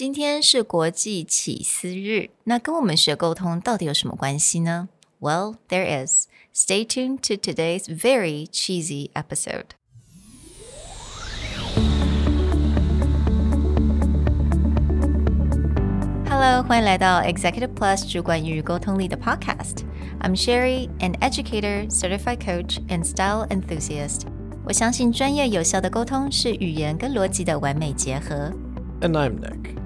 今天是国际起司日，那跟我们学沟通到底有什么关系呢？Well, there is. Stay tuned to today's very cheesy episode. Hello，欢迎来到 Executive Plus 主管与沟通力的 Podcast。I'm Sherry, an educator, certified coach, and style enthusiast. 我相信专业有效的沟通是语言跟逻辑的完美结合。 And I'm Nick,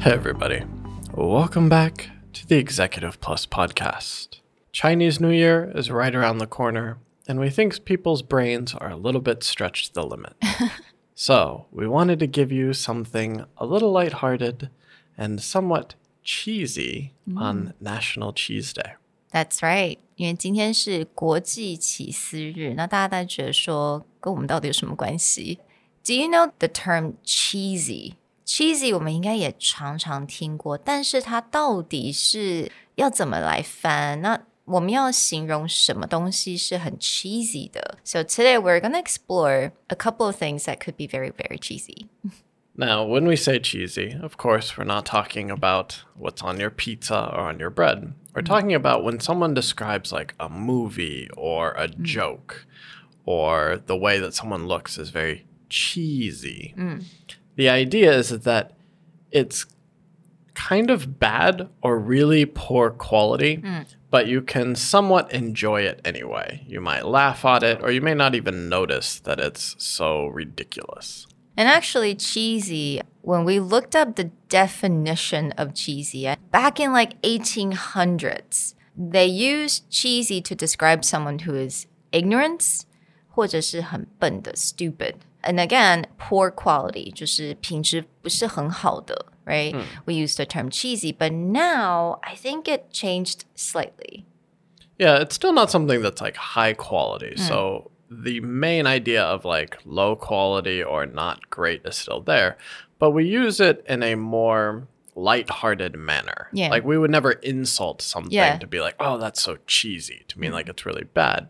Hey, everybody. Welcome back to the Executive Plus podcast. Chinese New Year is right around the corner, and we think people's brains are a little bit stretched to the limit. so, we wanted to give you something a little lighthearted and somewhat cheesy on National Cheese Day. That's right，因为今天是国际起司日，那大家大家觉得说跟我们到底有什么关系？Do you know the term cheesy? Cheesy 我们应该也常常听过，但是它到底是要怎么来翻？那我们要形容什么东西是很 cheesy 的？So today we're gonna explore a couple of things that could be very very cheesy. Now, when we say cheesy, of course, we're not talking about what's on your pizza or on your bread. We're talking about when someone describes like a movie or a joke or the way that someone looks is very cheesy. The idea is that it's kind of bad or really poor quality, but you can somewhat enjoy it anyway. You might laugh at it or you may not even notice that it's so ridiculous. And actually, cheesy, when we looked up the definition of cheesy, uh, back in like 1800s, they used cheesy to describe someone who is ignorant 或者是很笨的 stupid. And again, poor quality, 就是品质不是很好的, right? We use the term cheesy, but now I think it changed slightly. Yeah, it's still not something that's like high quality. So the main idea of like low quality or not great is still there, but we use it in a more light-hearted manner. Yeah. Like we would never insult something Yeah. to be like, "Oh, that's so cheesy," to mean like it's really bad.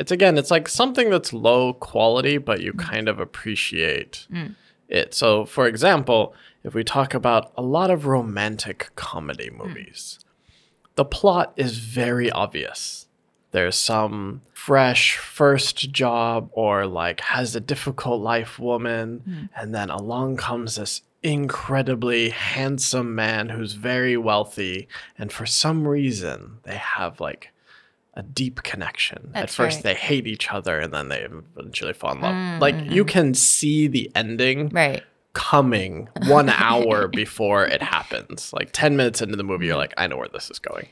It's again, it's like something that's low quality but you mm. kind of appreciate mm. it. So, for example, if we talk about a lot of romantic comedy mm. movies, the plot is very obvious. There's some fresh first job or like has a difficult life woman, and then along comes this incredibly handsome man who's very wealthy, and for some reason they have like a deep connection. At That's first right. they hate each other and then they eventually fall in love. Like you can see the ending Right. coming one hour before it happens. Like 10 minutes into the movie, you're like, I know where this is going.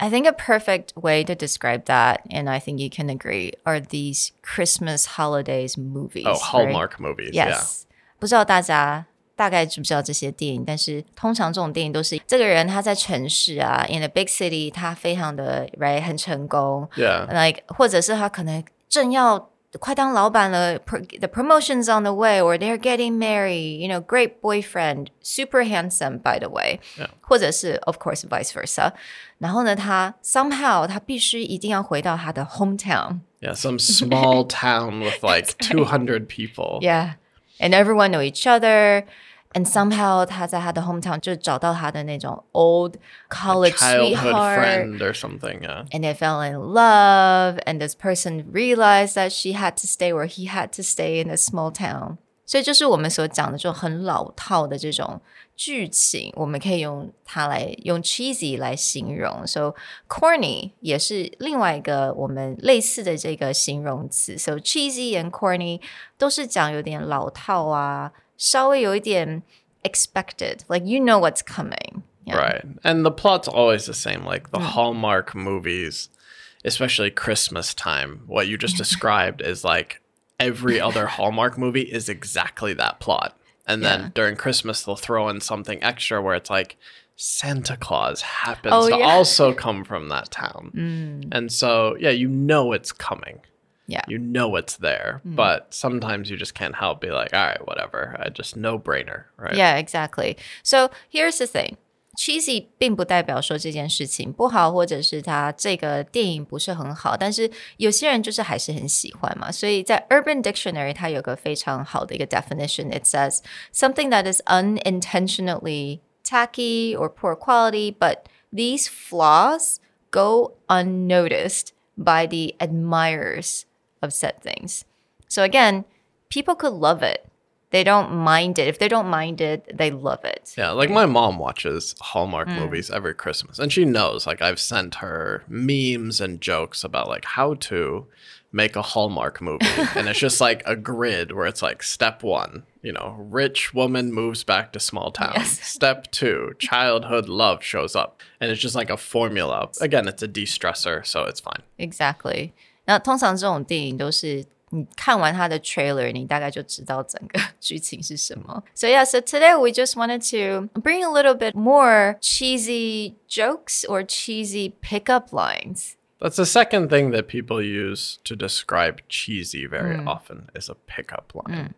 I think a perfect way to describe that, and I think you can agree, are these Christmas holidays movies. Oh, right? Hallmark movies. Yeah. Yes，不知道大家 大概知不知道这些电影，但是通常这种电影都是这个人他在城市啊，in a big city，他非常的 right 很成功 Yeah. ，like 或者是他可能正要快当老板了，pro- the promotions on the way, or they're getting married, you know, great boyfriend, super handsome by the way，、 Yeah. 或者是 of course vice versa。然后呢，他 somehow 他必须一定要回到他的 hometown。 Yeah. Some small town with like 200 people. Yeah, and everyone know each other. And somehow 他在他的 hometown 就找到他的那种 old college Childhood sweetheart. friend or something. Yeah. And they fell in love, and this person realized that she had to stay or he had to stay in a small town. 所以就是我们所讲的这种很老套的这种剧情，我们可以用它来用 cheesy 来形容。So corny 也是另外一个我们类似的这个形容词。So cheesy and corny 都是讲有点老套啊， 稍微有一点 expected, like you know what's coming. Yeah. Right. And the plot's always the same. Like the Hallmark movies, especially Christmas time, what you just described is like every other Hallmark movie is exactly that plot. And then Yeah. during Christmas, they'll throw in something extra where it's like Santa Claus happens Oh, to yeah. also come from that town. Mm, And so, yeah, you know it's coming. yeah. You know it's there. Mm. But sometimes you just can't help be like, all right, whatever. I just no brainer, right? Yeah, exactly. So here's the thing. Cheesy 并不代表说这件事情不好，或者是它这个电影不是很好，但是有些人就是还是很喜欢嘛。所以在 Urban Dictionary 它有个非常好的一个 definition. It says something that is unintentionally tacky or poor quality, but these flaws go unnoticed by the admirers of said things. So again, people could love it. They don't mind it. If they don't mind it, they love it. Yeah, like my mom watches Hallmark Mm. movies every Christmas, and she knows. Like I've sent her memes and jokes about like how to make a Hallmark movie, and it's just like a grid where it's like step one, you know, rich woman moves back to small town. Yes. Step two, childhood love shows up, and it's just like a formula. Again, it's a de-stressor, so it's fine. Exactly. 那通常这种电影都是你看完它的 trailer，你大概就知道整个剧情是什么。So yeah, so today we just wanted to bring a little bit more cheesy jokes or cheesy pickup lines. That's the second thing that people use to describe cheesy very often is a pickup line.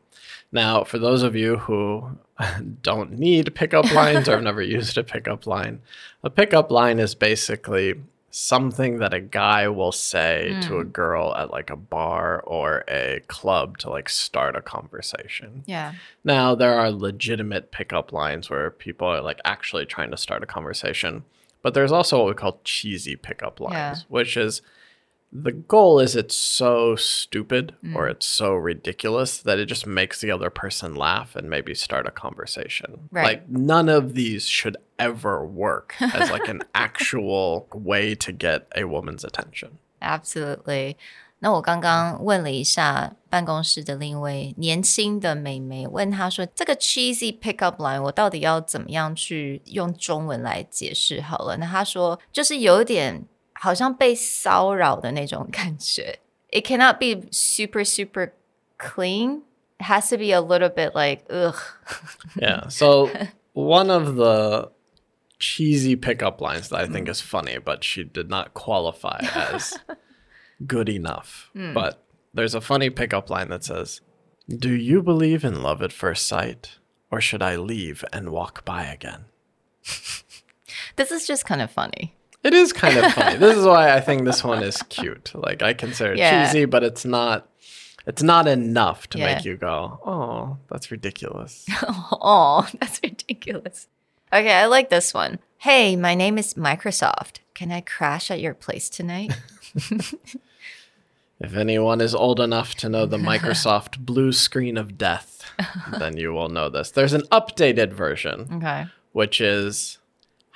Now, for those of you who don't need pickup lines or have never used a pickup line, a pickup line is basically something that a guy will say to a hmm. girl at like a bar or a club to like start a conversation. Yeah. Now, there are legitimate pickup lines where people are like actually trying to start a conversation, but there's also what we call cheesy pickup lines, Yeah. which is the goal is it's so stupid Mm. or it's so ridiculous that it just makes the other person laugh and maybe start a conversation. Right. Like none of these should ever work as like an actual way to get a woman's attention. Absolutely. 那我刚刚问了一下办公室的另一位年轻的美眉，问她说：“这个 cheesy pickup line 我到底要怎么样去用中文来解释好了？”那她说就是有点 好像被骚扰的那种感觉。It cannot be super super clean. It has to be a little bit like ugh. Yeah. So one of the cheesy pickup lines that I think is funny, but she did not qualify as good enough. But there's a funny pickup line that says, Do you believe in love at first sight? Or should I leave and walk by again? This is just kind of funny. It is kind of funny. this is why I think this one is cute. Like I consider it Yeah. cheesy, but it's not it's not enough to Yeah. make you go, Oh, that's ridiculous. Oh, that's ridiculous. Okay, I like this one. Hey, my name is Microsoft. Can I crash at your place tonight? If anyone is old enough to know the Microsoft blue screen of death, then you will know this. There's an updated version, okay. which is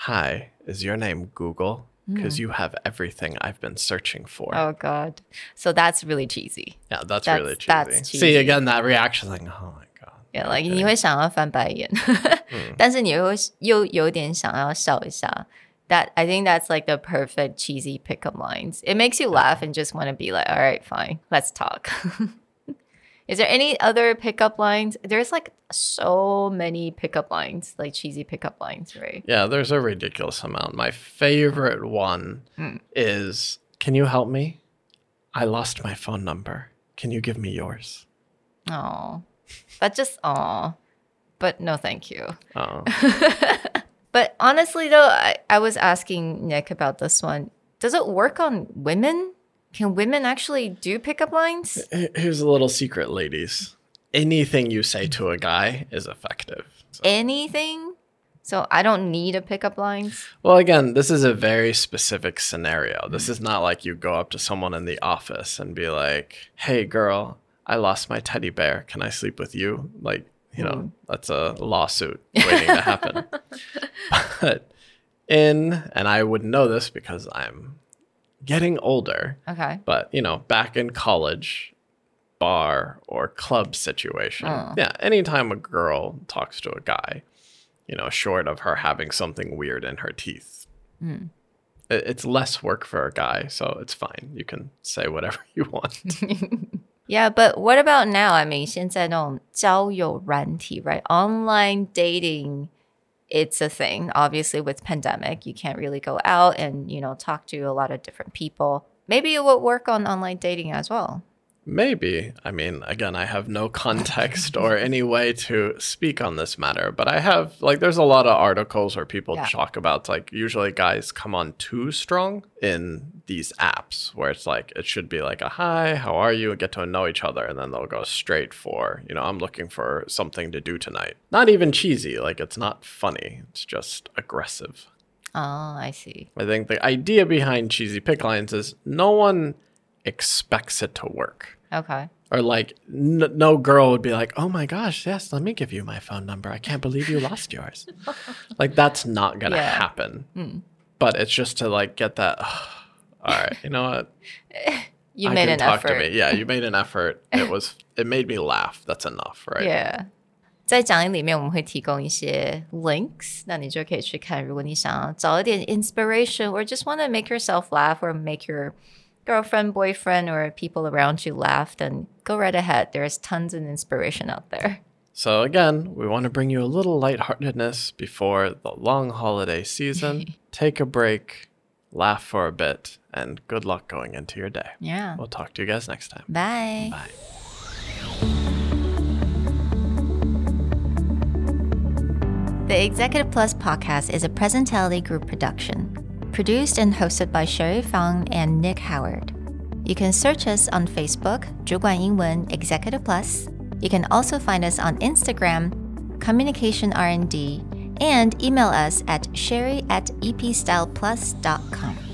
Hi, is your name Google? Because you have everything I've been searching for. Oh god. So that's really cheesy. yeah, that's, that's- really cheesy. that's See, cheesy. again, that reaction like, oh my God. Yeah, like 你会想要翻白眼，但是你又又有点想要笑一下。That I think that's like the perfect cheesy pickup lines. It makes you laugh and just want to be like, all right, fine, let's talk. Is there any other pickup lines? There's like so many pickup lines, like cheesy pickup lines, right? Yeah, there's a ridiculous amount. My favorite one hmm. is Can you help me? I lost my phone number. Can you give me yours? Oh, but just oh, but no, thank you. Oh. But honestly, though, I, I was asking Nick about this one. Does it work on women? Can women actually do pickup lines? Here's a little secret, ladies. Anything you say to a guy is effective. Anything? So I don't need a pickup line. Well, again, this is a very specific scenario. This is not like you go up to someone in the office and be like, hey, girl, I lost my teddy bear. Can I sleep with you? Like, you know, hmm. that's a lawsuit waiting to happen. But in, and I wouldn't know this because I'm getting older, Okay. but you know, back in college, bar or club situation, Oh. yeah, anytime a girl talks to a guy, you know, short of her having something weird in her teeth, it, it's less work for a guy, so it's fine. You can say whatever you want. Yeah, but what about now? I mean, 现在那种交友软体, right? Online dating, it's a thing. Obviously, with pandemic, you can't really go out and, you know, talk to a lot of different people. Maybe it would work on online dating as well. Maybe. I mean, again, I have no context or any way to speak on this matter, but I have, like, there's a lot of articles where people yeah. talk about, like, usually guys come on too strong in these apps where it's like, it should be like a hi, how are you, and get to know each other. And then they'll go straight for, you know, I'm looking for something to do tonight. Not even cheesy. Like, it's not funny, it's just aggressive. Oh, I see. I think the idea behind cheesy pick lines is no one expects it to work. Okay. Or like, n- no girl would be like, "Oh my gosh, yes, let me give you my phone number. I can't believe you lost yours." like that's not gonna yeah. happen. Mm. But it's just to like get that. Oh, all right, you know what? you I made an talk effort. To me. Yeah, you made an effort. It was. It made me laugh. That's enough, right? Yeah. 在讲义里面，我们会提供一些 links，那你就可以去看。如果你想要找一点 inspiration or just want to make yourself laugh or make your girlfriend, boyfriend, or people around you laugh, then go right ahead. There's tons of inspiration out there. So, again, we want to bring you a little lightheartedness before the long holiday season. Take a break, laugh for a bit, and good luck going into your day. Yeah. We'll talk to you guys next time. Bye. Bye. The Executive Plus podcast is a Presentality Group production produced and hosted by Sherry Fang and Nick Howard. You can search us on Facebook, 主管英文 Executive Plus. You can also find us on Instagram, Communication R&D, and email us at sherry at epstyleplus.com.